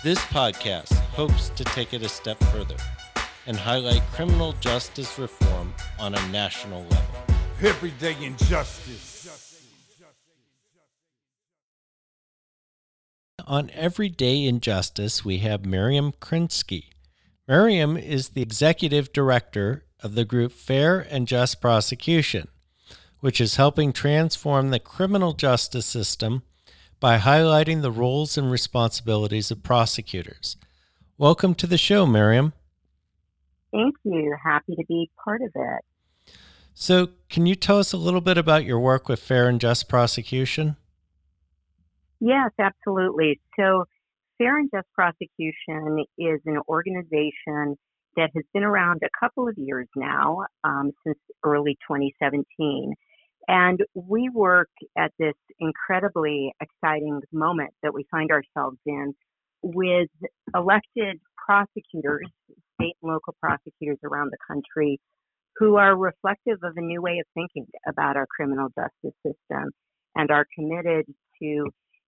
This podcast hopes to take it a step further and highlight criminal justice reform on a national level. Everyday injustice. On Everyday Injustice, we have Miriam Krinsky. Miriam is the executive director of the group Fair and Just Prosecution, which is helping transform the criminal justice system by highlighting the roles and responsibilities of prosecutors. Welcome to the show, Miriam. Thank you. Happy to be part of it. So, can you tell us a little bit about your work with Fair and Just Prosecution? Yes, absolutely. So, Fair and Just Prosecution is an organization that has been around a couple of years now, um, since early 2017. And we work at this incredibly exciting moment that we find ourselves in with elected prosecutors, state and local prosecutors around the country, who are reflective of a new way of thinking about our criminal justice system and are committed to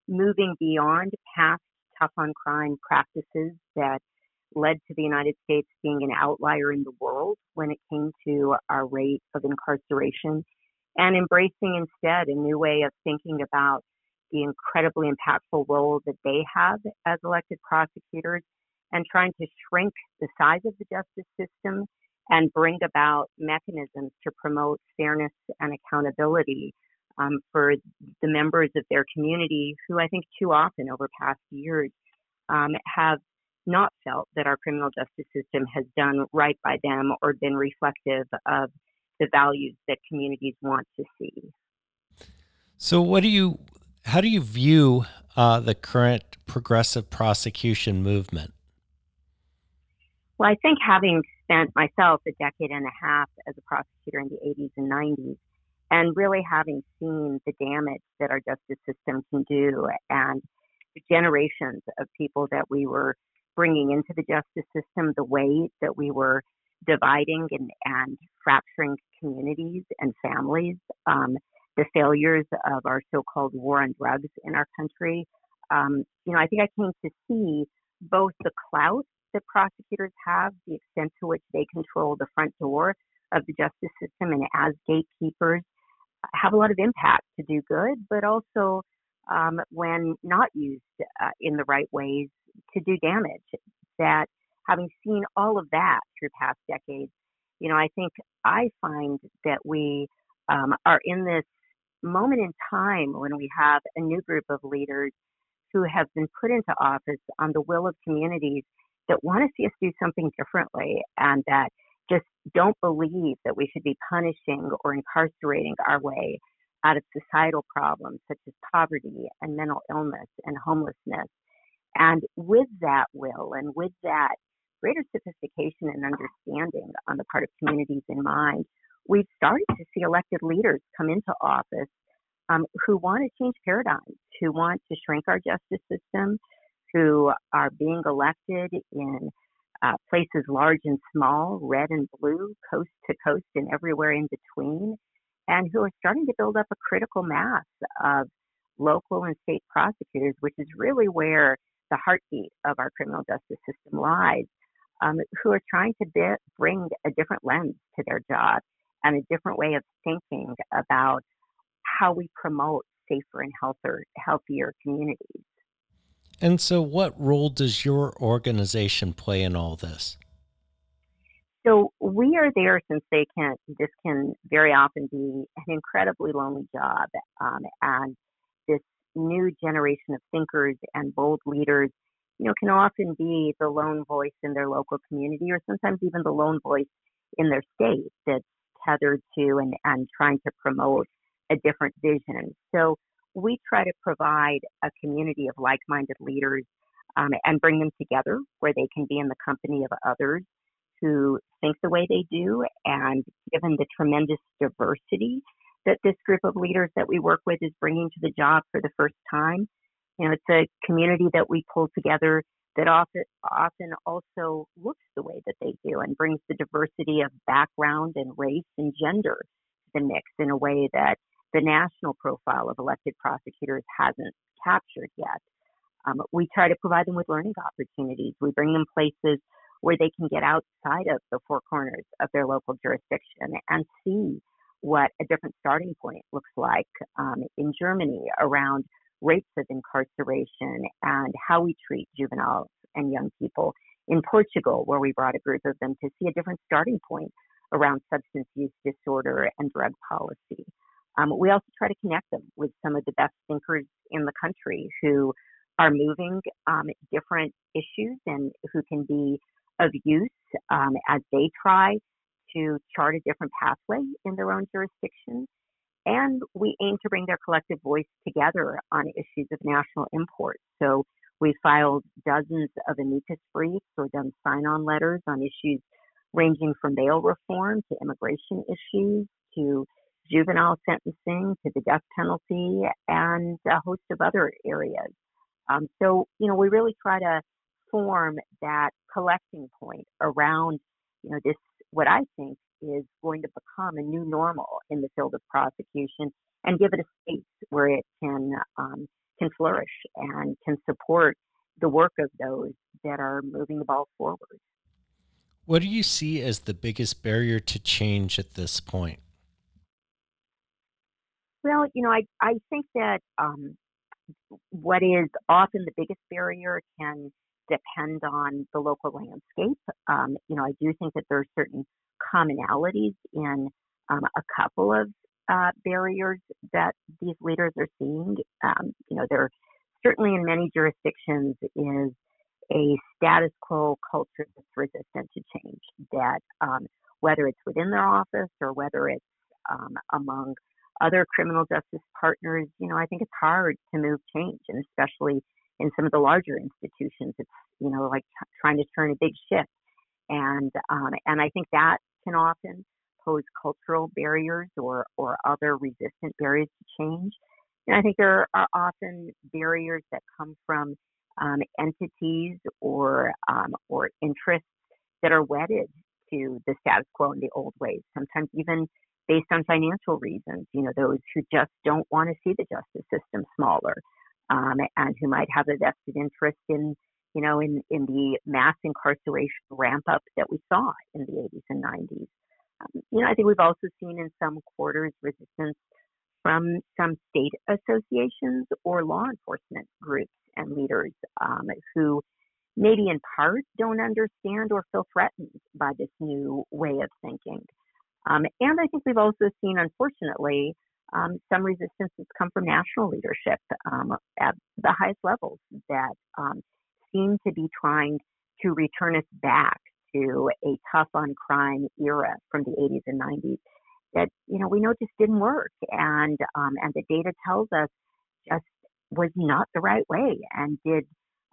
moving beyond past tough on crime practices that led to the United States being an outlier in the world when it came to our rate of incarceration and embracing instead a new way of thinking about the incredibly impactful role that they have as elected prosecutors and trying to shrink the size of the justice system and bring about mechanisms to promote fairness and accountability um, for the members of their community who I think too often over past years um, have not felt that our criminal justice system has done right by them or been reflective of the values that communities want to see. So, what do you, how do you view uh, the current progressive prosecution movement? Well, I think having spent myself a decade and a half as a prosecutor in the 80s and 90s, and really having seen the damage that our justice system can do and the generations of people that we were bringing into the justice system, the way that we were dividing and, and fracturing communities and families, um, the failures of our so-called war on drugs in our country. Um, you know, I think I came to see both the clout that prosecutors have, the extent to which they control the front door of the justice system, and as gatekeepers, have a lot of impact to do good, but also um, when not used uh, in the right ways to do damage. That having seen all of that through past decades, you know, I think I find that we um, are in this moment in time when we have a new group of leaders who have been put into office on the will of communities that want to see us do something differently and that just don't believe that we should be punishing or incarcerating our way out of societal problems such as poverty and mental illness and homelessness. And with that will and with that greater sophistication and understanding on the part of communities in mind, we've started to see elected leaders come into office um, who want to change paradigms, who want to shrink our justice system, who are being elected in uh, places large and small, red and blue, coast to coast, and everywhere in between, and who are starting to build up a critical mass of local and state prosecutors, which is really where the heartbeat of our criminal justice system lies um, who are trying to be, bring a different lens to their job and a different way of thinking about how we promote safer and healthier, healthier communities. And so, what role does your organization play in all this? So we are there since they can. This can very often be an incredibly lonely job, um, and this new generation of thinkers and bold leaders, you know, can often be the lone voice in their local community, or sometimes even the lone voice in their state that's tethered to and, and trying to promote a different vision. So we try to provide a community of like-minded leaders um, and bring them together where they can be in the company of others who think the way they do. And given the tremendous diversity that this group of leaders that we work with is bringing to the job for the first time, you know, it's a community that we pull together that often, often also looks the way that they do and brings the diversity of background and race and gender to the mix in a way that the national profile of elected prosecutors hasn't captured yet. Um, we try to provide them with learning opportunities. We bring them places where they can get outside of the four corners of their local jurisdiction and see what a different starting point looks like um, in Germany around rates of incarceration and how we treat juveniles and young people. In Portugal, where we brought a group of them to see a different starting point around substance use disorder and drug policy. Um, we also try to connect them with some of the best thinkers in the country who are moving um, different issues and who can be of use um, as they try to chart a different pathway in their own jurisdiction. And we aim to bring their collective voice together on issues of national import. So we filed dozens of amicus briefs or done sign on letters on issues ranging from bail reform to immigration issues to juvenile sentencing to the death penalty and a host of other areas. Um, so, you know, we really try to form that collecting point around, you know, this, what I think is going to become a new normal in the field of prosecution and give it a space where it can, um, can flourish and can support the work of those that are moving the ball forward. What do you see as the biggest barrier to change at this point? Well, you know, I, I think that um, what is often the biggest barrier can depend on the local landscape. Um, you know, I do think that there are certain commonalities in um, a couple of uh, barriers that these leaders are seeing. Um, you know, there certainly in many jurisdictions is a status quo culture that's resistant to change. That um, whether it's within their office or whether it's um, among other criminal justice partners, you know, I think it's hard to move change, and especially in some of the larger institutions, it's you know like t- trying to turn a big ship, and um, and I think that can often pose cultural barriers or or other resistant barriers to change. And I think there are often barriers that come from um, entities or um, or interests that are wedded to the status quo in the old ways. Sometimes even based on financial reasons, you know, those who just don't want to see the justice system smaller um, and who might have a vested interest in, you know, in, in the mass incarceration ramp up that we saw in the 80s and 90s. Um, you know, I think we've also seen in some quarters resistance from some state associations or law enforcement groups and leaders um, who maybe in part don't understand or feel threatened by this new way of thinking. Um, and I think we've also seen, unfortunately, um, some resistance has come from national leadership um, at the highest levels that um, seem to be trying to return us back to a tough on crime era from the 80s and 90s that you know we know just didn't work, and um, and the data tells us just was not the right way and did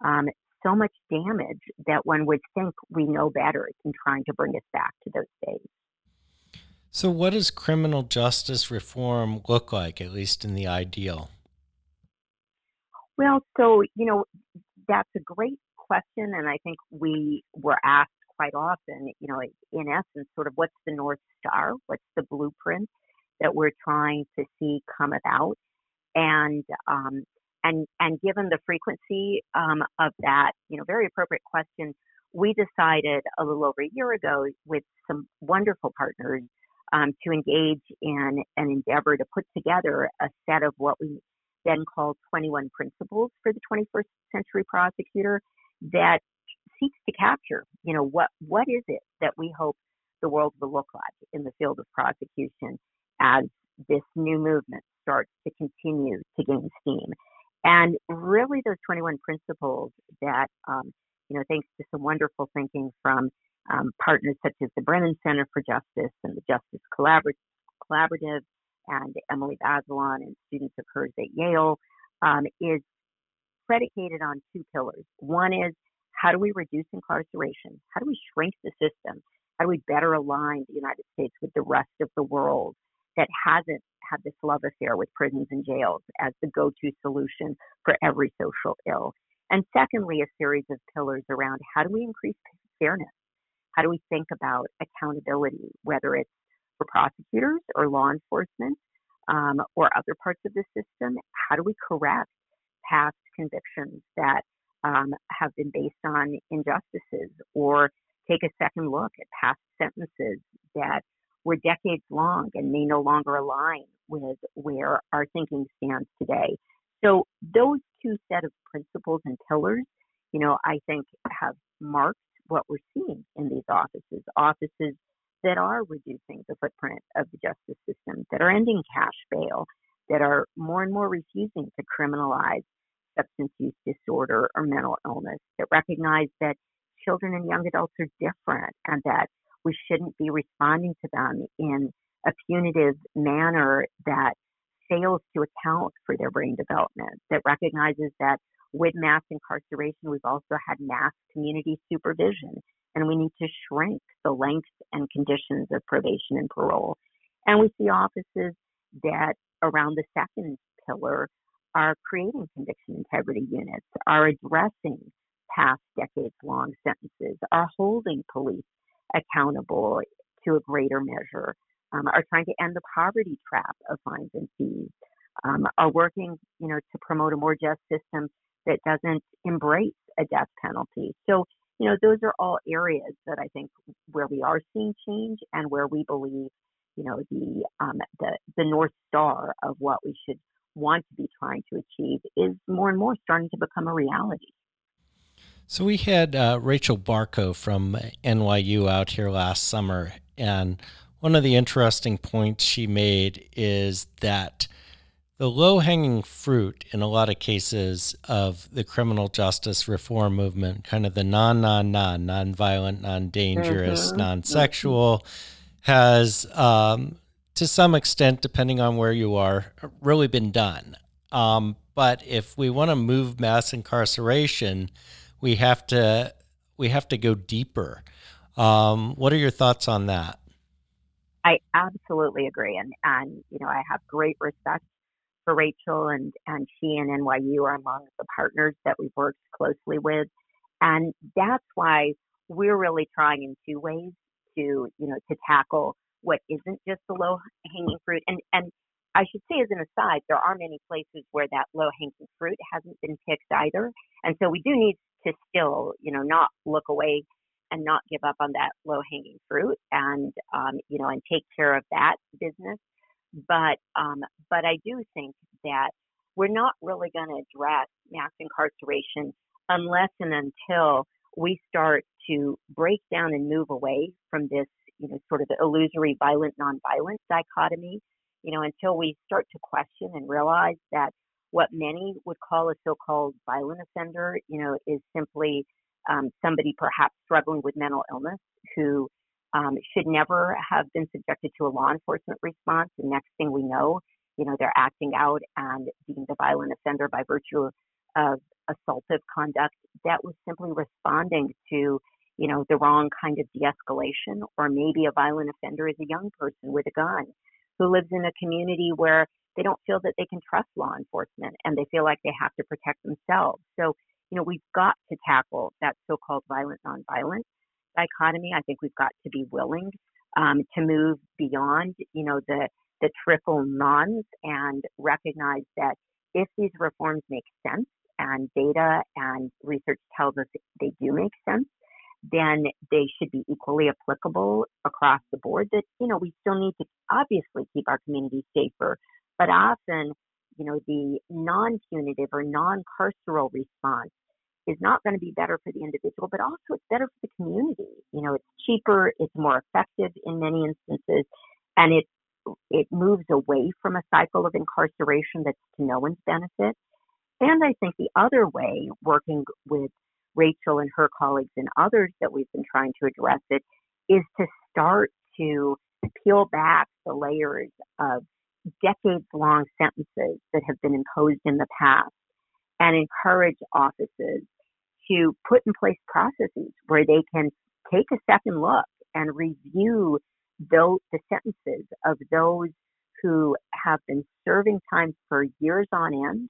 um, so much damage that one would think we know better than trying to bring us back to those days. So, what does criminal justice reform look like, at least in the ideal? Well, so, you know, that's a great question. And I think we were asked quite often, you know, in essence, sort of what's the North Star? What's the blueprint that we're trying to see come about? And, um, and, and given the frequency um, of that, you know, very appropriate question, we decided a little over a year ago with some wonderful partners um, to engage in an endeavor to put together a set of what we then called 21 principles for the 21st century prosecutor that seeks to capture, you know, what what is it that we hope the world will look like in the field of prosecution as this new movement starts to continue to gain steam. And really, those 21 principles that, um, you know, thanks to some wonderful thinking from um, partners such as the Brennan Center for Justice and the Justice Collaborative and Emily Bazelon and students of hers at Yale, um, is predicated on two pillars. One is how do we reduce incarceration? How do we shrink the system? How do we better align the United States with the rest of the world that hasn't had this love affair with prisons and jails as the go to solution for every social ill? And secondly, a series of pillars around how do we increase fairness? How do we think about accountability, whether it's for prosecutors or law enforcement um, or other parts of the system? How do we correct past convictions that um, have been based on injustices or take a second look at past sentences that were decades long and may no longer align with where our thinking stands today. So those two set of principles and pillars, you know, I think have marked what we're seeing in these offices, offices that are reducing the footprint of the justice system, that are ending cash bail, that are more and more refusing to criminalize substance use disorder or mental illness, that recognize that children and young adults are different and that we shouldn't be responding to them in a punitive manner that fails to account for their brain development, that recognizes that with mass incarceration, we've also had mass community supervision, and we need to shrink the length and conditions of probation and parole. And we see offices that around the second pillar are creating conviction integrity units, are addressing past decades long sentences, are holding police accountable to a greater measure, um, are trying to end the poverty trap of fines and fees, um, are working, you know, to promote a more just system that doesn't embrace a death penalty. So, you know, those are all areas that I think where we are seeing change and where we believe, you know, the um, the the north star of what we should want to be trying to achieve is more and more starting to become a reality. So we had uh, Rachel Barkow from NYU out here last summer, and one of the interesting points she made is that the low hanging fruit in a lot of cases of the criminal justice reform movement, kind of the non, non, non, non violent, non dangerous, mm-hmm. non sexual, has um, to some extent, depending on where you are, really been done. Um, but if we want to move mass incarceration, we have to we have to go deeper. Um, what are your thoughts on that? I absolutely agree, and and you know I have great respect for Rachel, and and she and NYU are among the partners that we've worked closely with, and that's why we're really trying in two ways to you know to tackle what isn't just the low hanging fruit. And and I should say as an aside, there are many places where that low hanging fruit hasn't been picked either. And so we do need to still, you know, not look away and not give up on that low hanging fruit and um, you know and take care of that business. But um, but I do think that we're not really going to address mass incarceration unless and until we start to break down and move away from this you know, sort of the illusory violent nonviolent dichotomy, you know, until we start to question and realize that what many would call a so-called violent offender, you know, is simply um, somebody perhaps struggling with mental illness who um, should never have been subjected to a law enforcement response. And next thing we know, you know, they're acting out and being the violent offender by virtue of, assaultive conduct that was simply responding to you know, the wrong kind of de-escalation, or maybe a violent offender is a young person with a gun who lives in a community where they don't feel that they can trust law enforcement and they feel like they have to protect themselves. So, you know, we've got to tackle that so-called violent nonviolent dichotomy. I think we've got to be willing um, to move beyond, you know, the the triple nons and recognize that if these reforms make sense and data and research tells us they do make sense, then they should be equally applicable across the board. That, you know, we still need to obviously keep our communities safer, but often, you know, the non punitive or non carceral response is not going to be better for the individual, but also it's better for the community. You know, it's cheaper, it's more effective in many instances, and it it moves away from a cycle of incarceration that's to no one's benefit. And I think the other way, working with Rachel and her colleagues and others that we've been trying to address it, is to start to peel back the layers of decades long sentences that have been imposed in the past and encourage offices to put in place processes where they can take a second look and review those, the sentences of those who have been serving time for years on end,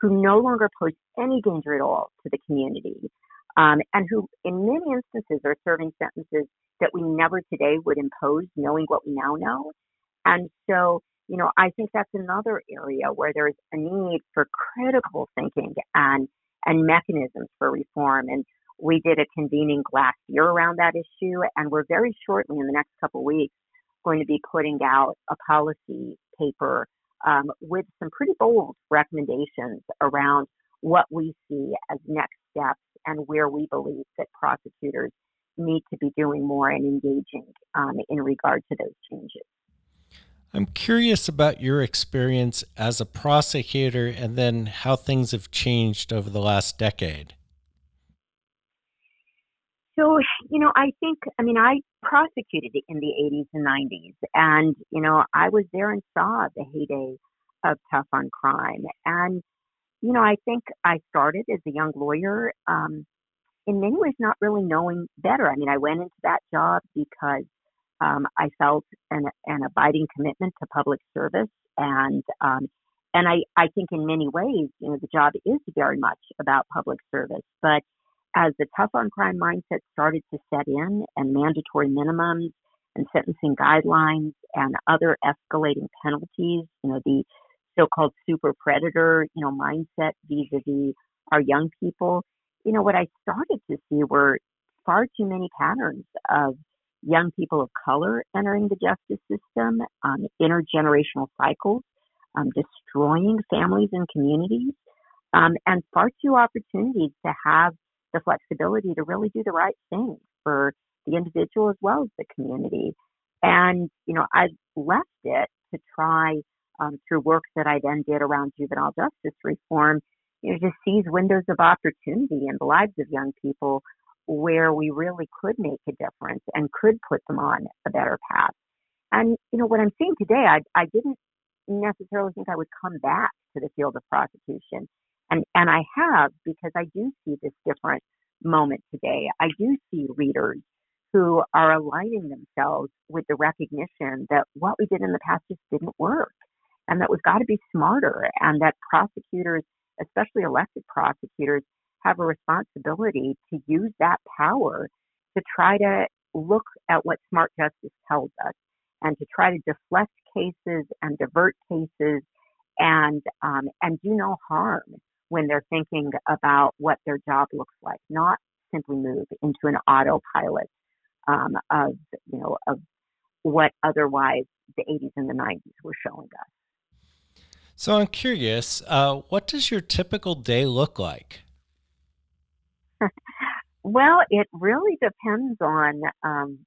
who no longer pose any danger at all to the community, um, and who, in many instances, are serving sentences that we never today would impose, knowing what we now know. And so, you know, I think that's another area where there's a need for critical thinking and and mechanisms for reform. And we did a convening last year around that issue, and we're very shortly in the next couple of weeks going to be putting out a policy paper um, with some pretty bold recommendations around what we see as next steps and where we believe that prosecutors need to be doing more and engaging um, in regard to those changes. I'm curious about your experience as a prosecutor and then how things have changed over the last decade. So, you know, I think, I mean, I prosecuted in the 80s and 90s, and, you know, I was there and saw the heyday of tough on crime. And, you know, I think I started as a young lawyer, um, in many ways not really knowing better. I mean, I went into that job because um, I felt an, an abiding commitment to public service, and um, and I, I think in many ways, you know, the job is very much about public service. But as the tough on crime mindset started to set in, and mandatory minimums and sentencing guidelines and other escalating penalties, you know, the so-called super predator, you know, mindset vis-a-vis our young people, you know, what I started to see were far too many patterns of young people of color entering the justice system, um, intergenerational cycles, um, destroying families and communities, um, and far too opportunities to have the flexibility to really do the right thing for the individual as well as the community. And, you know, I left it to try um, through work that I then did around juvenile justice reform, you know, to seize windows of opportunity in the lives of young people where we really could make a difference and could put them on a better path. And, you know, what I'm seeing today, I, I didn't necessarily think I would come back to the field of prosecution. And, and I have because I do see this different moment today. I do see readers who are aligning themselves with the recognition that what we did in the past just didn't work and that we've got to be smarter and that prosecutors, especially elected prosecutors, have a responsibility to use that power to try to look at what smart justice tells us and to try to deflect cases and divert cases and um, and do no harm when they're thinking about what their job looks like, not simply move into an autopilot um, of you know of what otherwise the 80s and the 90s were showing us. So I'm curious, uh, what does your typical day look like? Well, it really depends on um,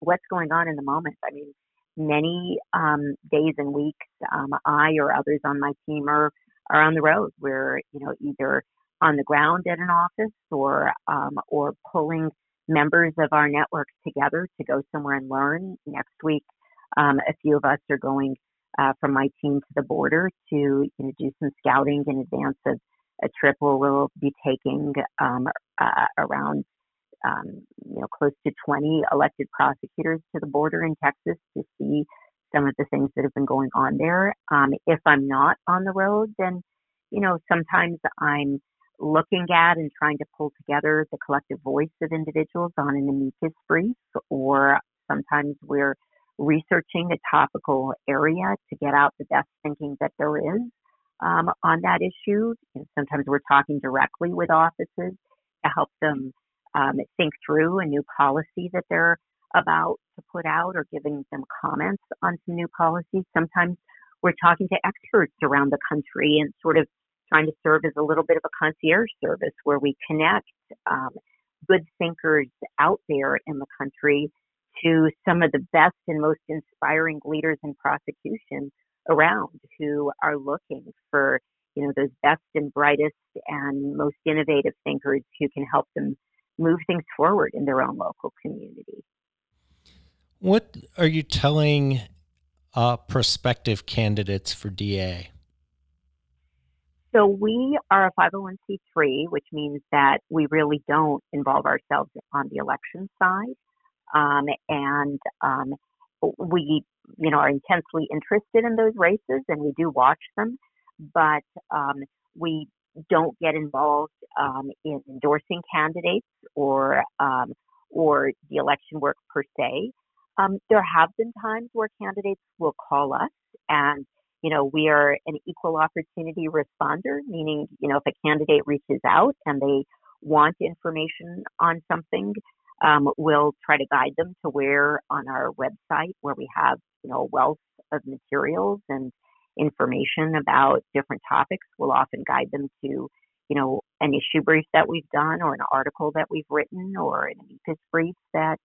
what's going on in the moment. I mean, many um, days and weeks, um, I or others on my team are are on the road. We're you know either on the ground at an office or um, or pulling members of our network together to go somewhere and learn. Next week, um, a few of us are going uh, from my team to the border to you know, do some scouting in advance of a trip where we'll be taking um, uh, around um, you know close to 20 elected prosecutors to the border in Texas to see some of the things that have been going on there. Um, if I'm not on the road, then you know sometimes I'm looking at and trying to pull together the collective voice of individuals on an amicus brief, or sometimes we're researching a topical area to get out the best thinking that there is um, on that issue. And sometimes we're talking directly with offices to help them um, think through a new policy that they're about to put out or giving them comments on some new policies. Sometimes we're talking to experts around the country and sort of trying to serve as a little bit of a concierge service where we connect um, good thinkers out there in the country to some of the best and most inspiring leaders in prosecution around who are looking for you know those best and brightest and most innovative thinkers who can help them move things forward in their own local community. What are you telling uh, prospective candidates for DA? So we are a 501c3, which means that we really don't involve ourselves on the election side. Um, and um, we, you know, are intensely interested in those races and we do watch them, but um, we don't get involved um, in endorsing candidates or um, or the election work per se. Um, there have been times where candidates will call us and you know, we are an equal opportunity responder, meaning, you know, if a candidate reaches out and they want information on something, um, we'll try to guide them to where on our website where we have, you know, a wealth of materials and information about different topics. We'll often guide them to, you know, an issue brief that we've done or an article that we've written or an amicus brief that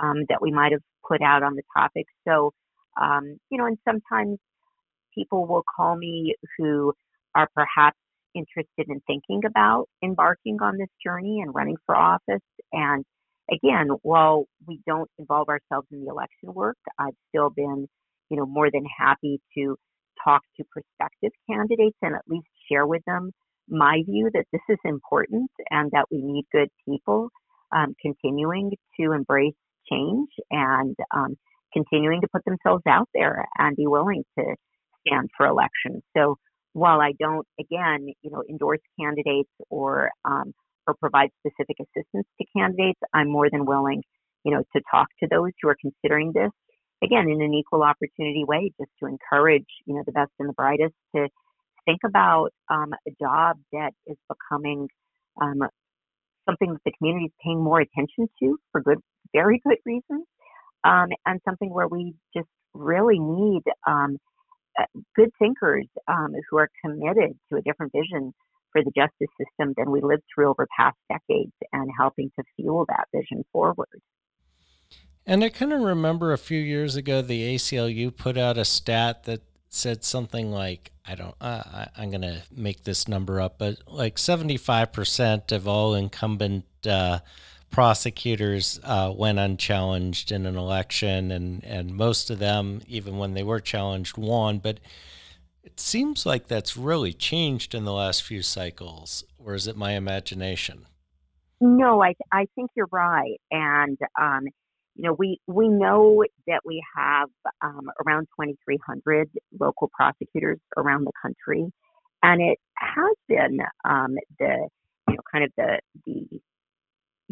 um, that we might have put out on the topic. So, um, you know, and sometimes people will call me who are perhaps interested in thinking about embarking on this journey and running for office. And again, while we don't involve ourselves in the election work, I've still been, you know, more than happy to talk to prospective candidates and at least share with them my view that this is important and that we need good people um, continuing to embrace change and um, continuing to put themselves out there and be willing to stand for election. So while I don't, again, you know, endorse candidates or um, or provide specific assistance to candidates, I'm more than willing, you know, to talk to those who are considering this. Again, in an equal opportunity way, just to encourage, you know, the best and the brightest to think about um, a job that is becoming um, something that the community is paying more attention to for good, very good reasons, um, and something where we just really need um, uh, good thinkers um, who are committed to a different vision for the justice system than we lived through over past decades and helping to fuel that vision forward. And I kind of remember a few years ago, the ACLU put out a stat that said something like, I don't, uh, I, I'm going to make this number up, but like 75% of all incumbent uh, prosecutors uh, went unchallenged in an election, and, and most of them, even when they were challenged, won. But it seems like that's really changed in the last few cycles, or is it my imagination? No, I I think you're right, and um, you know we we know that we have um, around 2,300 local prosecutors around the country, and it has been um, the you know kind of the the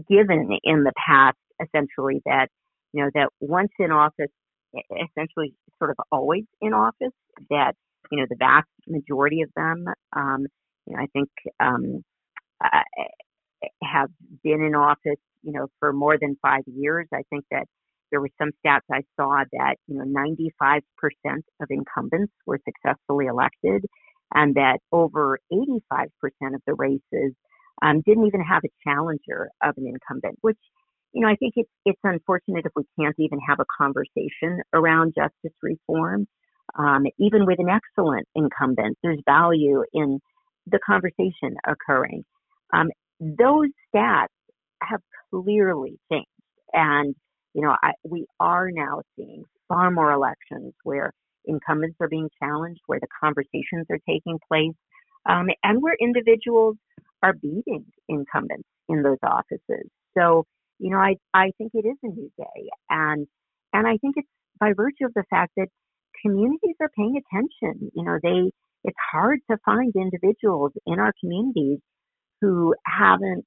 given in the past, essentially, that, you know, that once in office, essentially sort of always in office, that, you know, the vast majority of them, um, you know, I think, um, uh, have been in office, you know, for more than five years. I think that there were some stats I saw that, you know, 95% of incumbents were successfully elected and that over 85% of the races um, didn't even have a challenger of an incumbent, which, you know, I think it's, it's unfortunate if we can't even have a conversation around justice reform. Um, even with an excellent incumbent, there's value in the conversation occurring. Um, those stats have clearly changed. And, you know, I, we are now seeing far more elections where incumbents are being challenged, where the conversations are taking place, um, and where individuals are beating incumbents in those offices. So, you know, I, I think it is a new day. And, and I think it's by virtue of the fact that communities are paying attention. You know, they, it's hard to find individuals in our communities who haven't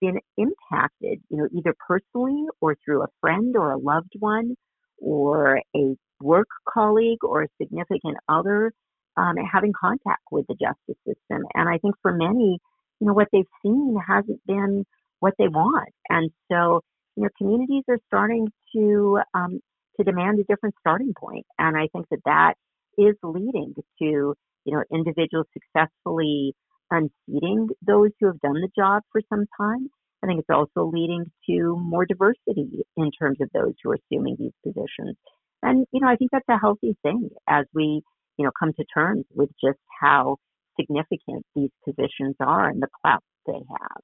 been impacted, you know, either personally or through a friend or a loved one or a work colleague or a significant other um, having contact with the justice system. And I think for many, you know, what they've seen hasn't been what they want. And so, you know, communities are starting to um, to demand a different starting point. And I think that that is leading to, you know, individuals successfully unseating those who have done the job for some time. I think it's also leading to more diversity in terms of those who are assuming these positions. And, you know, I think that's a healthy thing as we, you know, come to terms with just how significant these positions are and the clout they have.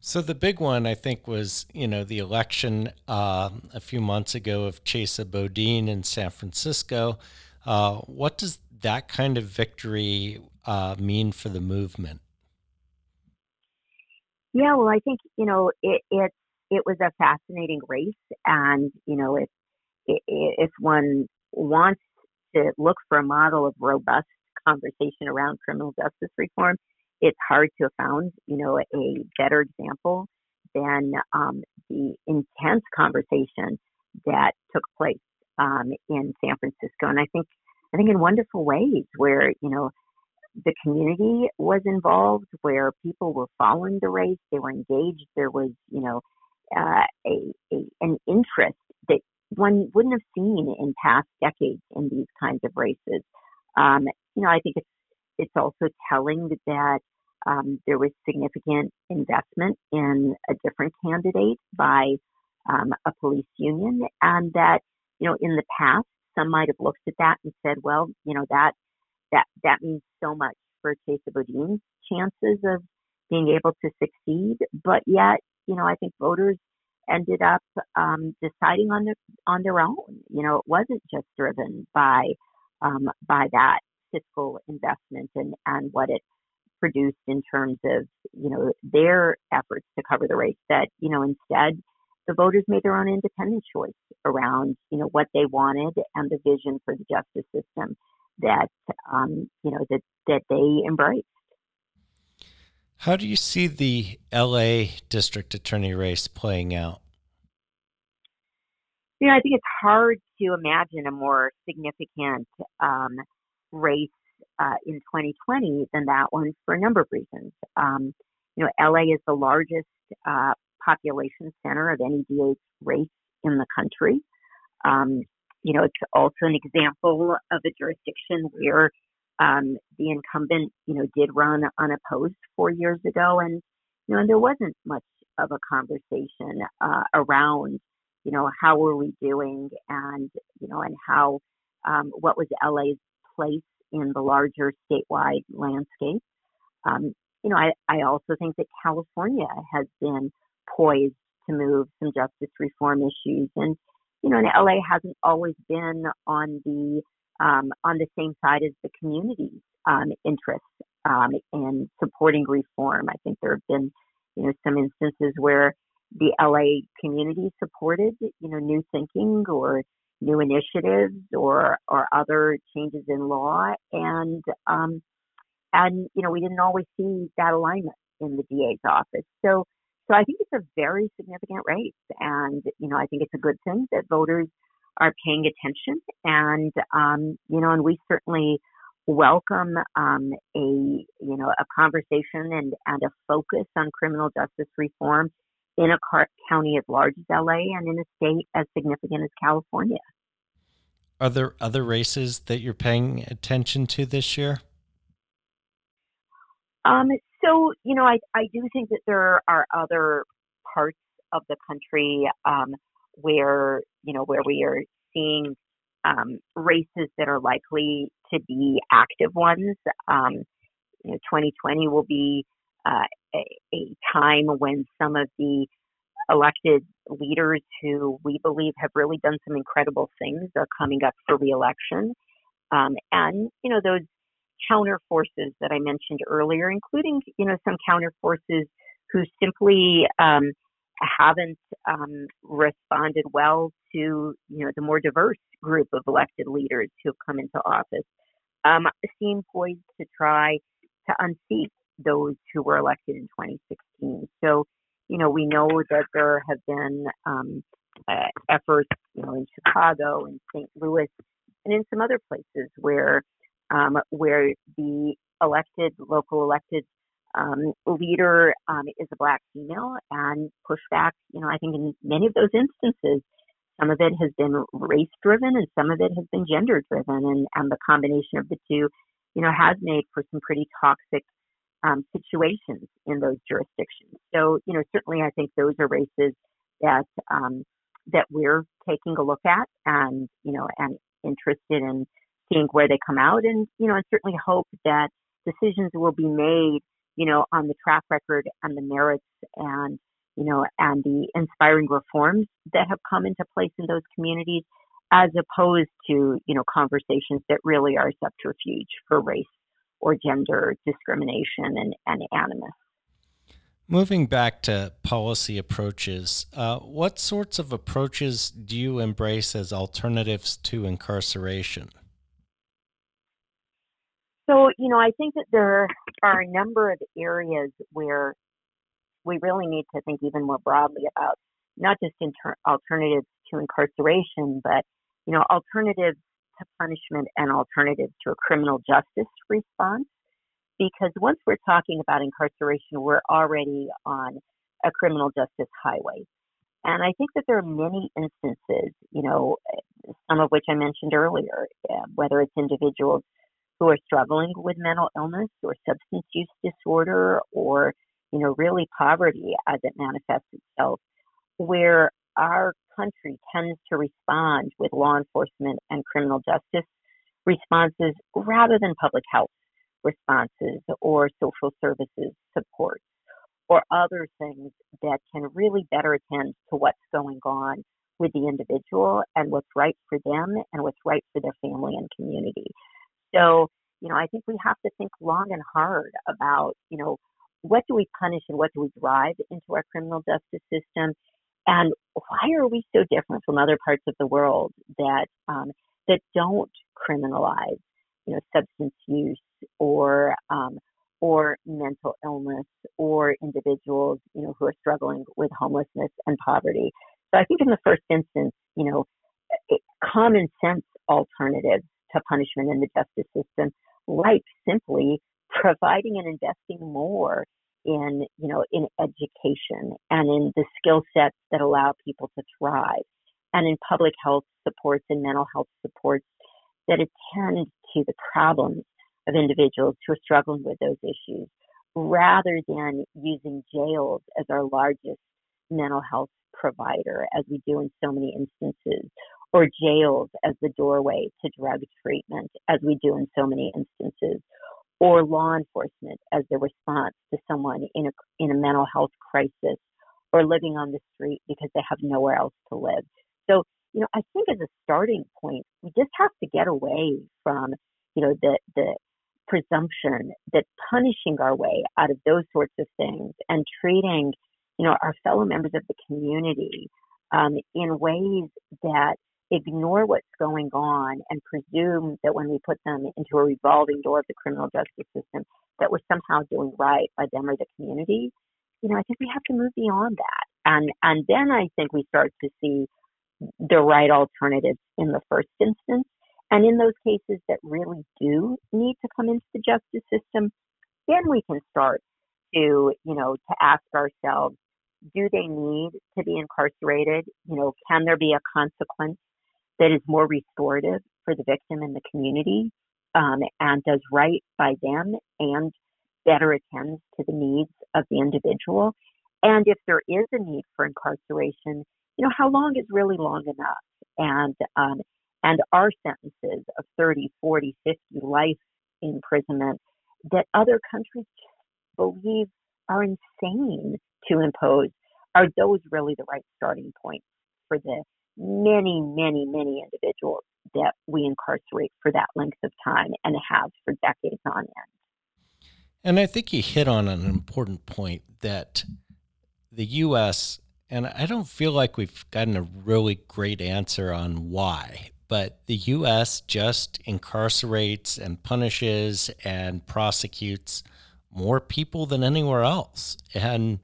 So the big one, I think, was you know the election uh, a few months ago of Chesa Boudin in San Francisco. Uh, what does that kind of victory uh, mean for the movement? Yeah, well, I think you know it it it was a fascinating race, and you know if if one wants to look for a model of robust conversation around criminal justice reform, it's hard to have found, you know, a better example than um, the intense conversation that took place um, in San Francisco. And I think, I think in wonderful ways where, you know, the community was involved, where people were following the race, they were engaged. There was, you know, uh, a, a an interest that one wouldn't have seen in past decades in these kinds of races. Um, you know, I think it's it's also telling that um, there was significant investment in a different candidate by um, a police union, and that you know in the past some might have looked at that and said, well, you know that that that means so much for Chesa Boudin's chances of being able to succeed, but yet you know I think voters ended up um, deciding on their on their own. You know, it wasn't just driven by um, by that fiscal investment and and what it produced in terms of, you know, their efforts to cover the race that, you know, instead the voters made their own independent choice around, you know, what they wanted and the vision for the justice system that, um, you know, that, that they embraced. How do you see the LA district attorney race playing out? You know, I think it's hard to imagine a more significant um, race uh, in 2020 than that one for a number of reasons. Um, you know, LA is the largest uh, population center of any DA race in the country. Um, you know, it's also an example of a jurisdiction where um, the incumbent, you know, did run unopposed four years ago, and you know, and there wasn't much of a conversation uh, around, you know, how were we doing, and you know, and how um, what was LA's place in the larger statewide landscape. Um, you know, I, I also think that California has been poised to move some justice reform issues, and you know, and LA hasn't always been on the um, on the same side as the community's um, interests um, in supporting reform. I think there have been, you know, some instances where the LA community supported, you know, new thinking or new initiatives or or other changes in law. And um, and you know we didn't always see that alignment in the DA's office. So so I think it's a very significant race. And you know I think it's a good thing that voters are paying attention. And um, you know and we certainly welcome um, a you know a conversation and and a focus on criminal justice reform in a county as large as LA and in a state as significant as California. Are there other races that you're paying attention to this year? Um, so, you know, I, I do think that there are other parts of the country um, where, you know, where we are seeing um, races that are likely to be active ones. Um, you know, 2020 will be uh, a, time when some of the elected leaders who we believe have really done some incredible things are coming up for reelection. Um, and, you know, those counter forces that I mentioned earlier, including, you know, some counter forces who simply um, haven't um, responded well to, you know, the more diverse group of elected leaders who have come into office, um, seem poised to try to unseat those who were elected in 2016. So, you know, we know that there have been um, uh, efforts, you know, in Chicago and St. Louis and in some other places where um, where the elected, local elected um, leader um, is a black female and pushback. You know, I think in many of those instances, some of it has been race driven and some of it has been gender driven, and, and the combination of the two, you know, has made for some pretty toxic um, situations in those jurisdictions. So, you know, certainly I think those are races that um, that we're taking a look at and you know and interested in seeing where they come out and you know and certainly hope that decisions will be made you know on the track record and the merits and you know and the inspiring reforms that have come into place in those communities as opposed to you know conversations that really are subterfuge for race or gender discrimination and, and animus Moving back to policy approaches, uh, what sorts of approaches do you embrace as alternatives to incarceration? So, you know, I think that there are a number of areas where we really need to think even more broadly about not just inter- alternatives to incarceration, but, you know, alternatives to punishment and alternatives to a criminal justice response because once we're talking about incarceration, we're already on a criminal justice highway. And I think that there are many instances, you know, some of which I mentioned earlier, uh, whether it's individuals who are struggling with mental illness or substance use disorder or, you know, really poverty as it manifests itself, where our country tends to respond with law enforcement and criminal justice responses rather than public health responses or social services supports or other things that can really better attend to what's going on with the individual and what's right for them and what's right for their family and community. So, you know, I think we have to think long and hard about, you know, what do we punish and what do we drive into our criminal justice system, and why are we so different from other parts of the world that um, that don't criminalize, you know, substance use or um, or mental illness or individuals you know who are struggling with homelessness and poverty. So I think in the first instance, you know, common sense alternatives to punishment in the justice system, like simply providing and investing more in you know in education and in the skill sets that allow people to thrive and in public health supports and mental health supports that attend to the problems of individuals who are struggling with those issues rather than using jails as our largest mental health provider, as we do in so many instances, or jails as the doorway to drug treatment, as we do in so many instances, or law enforcement as the response to someone in a, in a mental health crisis or living on the street because they have nowhere else to live. So, you know, I think as a starting point, we just have to get away from, you know, the, the presumption that punishing our way out of those sorts of things and treating, you know, our fellow members of the community um, in ways that ignore what's going on and presume that when we put them into a revolving door of the criminal justice system, that we're somehow doing right by them or the community. You know, I think we have to move beyond that. And and then I think we start to see the right alternatives in the first instance and in those cases that really do need to come into the justice system, then we can start to, you know, to ask ourselves, do they need to be incarcerated? You know, can there be a consequence that is more restorative for the victim and the community um, and does right by them and better attends to the needs of the individual? And if there is a need for incarceration, you know, how long is really long enough? And um, and our sentences of 30, 40, 50 life imprisonment that other countries believe are insane to impose. Are those really the right starting points for the many, many, many individuals that we incarcerate for that length of time and have for decades on end? And I think you hit on an important point that the U.S. and I don't feel like we've gotten a really great answer on why, but the U.S. just incarcerates and punishes and prosecutes more people than anywhere else, and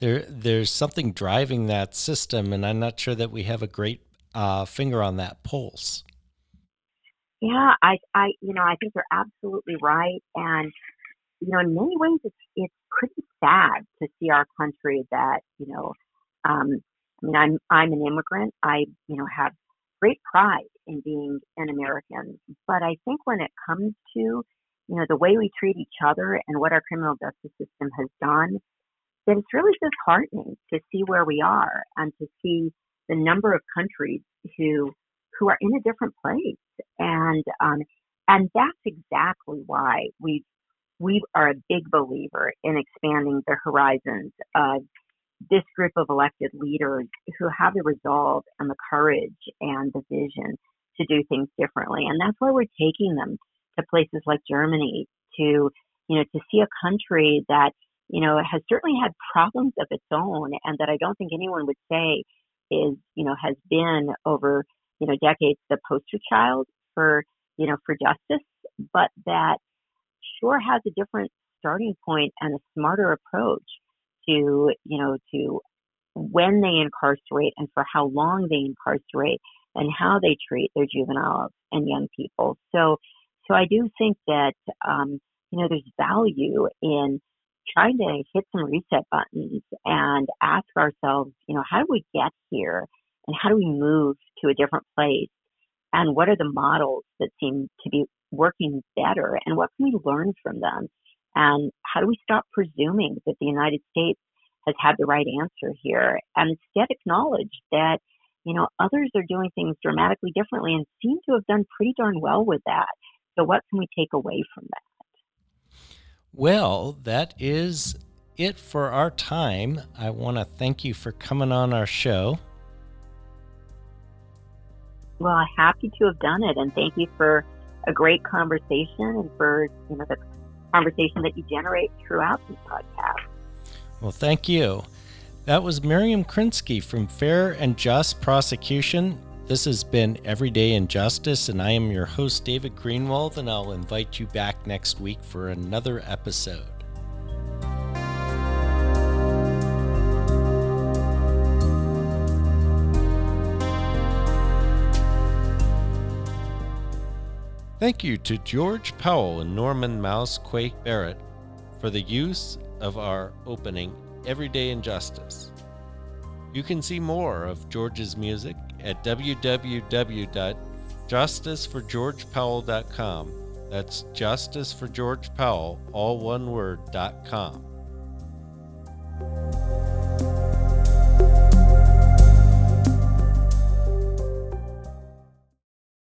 there there's something driving that system, and I'm not sure that we have a great uh, finger on that pulse. Yeah, I, I, you know, I think you're absolutely right, and you know, in many ways, it's it's pretty sad to see our country that you know. Um, I mean, I'm I'm an immigrant. I you know have great pride in being an American. But I think when it comes to, you know, the way we treat each other and what our criminal justice system has done, that it's really disheartening to see where we are and to see the number of countries who who are in a different place. And um, and that's exactly why we we are a big believer in expanding the horizons of this group of elected leaders who have the resolve and the courage and the vision to do things differently. And that's why we're taking them to places like Germany to, you know, to see a country that, you know, it has certainly had problems of its own and that I don't think anyone would say is, you know, has been over, you know, decades the poster child for, you know, for justice, but that sure has a different starting point and a smarter approach to, you know, to when they incarcerate and for how long they incarcerate and how they treat their juveniles and young people. So, so I do think that, um, you know, there's value in trying to hit some reset buttons and ask ourselves, you know, how do we get here and how do we move to a different place? And what are the models that seem to be working better and what can we learn from them? And how do we stop presuming that the United States has had the right answer here and instead acknowledge that, you know, others are doing things dramatically differently and seem to have done pretty darn well with that. So what can we take away from that? Well, that is it for our time. I want to thank you for coming on our show. Well, I'm happy to have done it, and thank you for a great conversation and for you know the conversation that you generate throughout this podcast. Well, thank you. That was Miriam Krinsky from Fair and Just Prosecution. This has been Everyday Injustice, and I am your host, David Greenwald, and I'll invite you back next week for another episode. Thank you to George Powell and Norman Mouse Quake Barrett for the use of our opening, Everyday Injustice. You can see more of George's music at www.justiceforgeorgepowell.com. That's Justice for George Powell, all one word, dot com.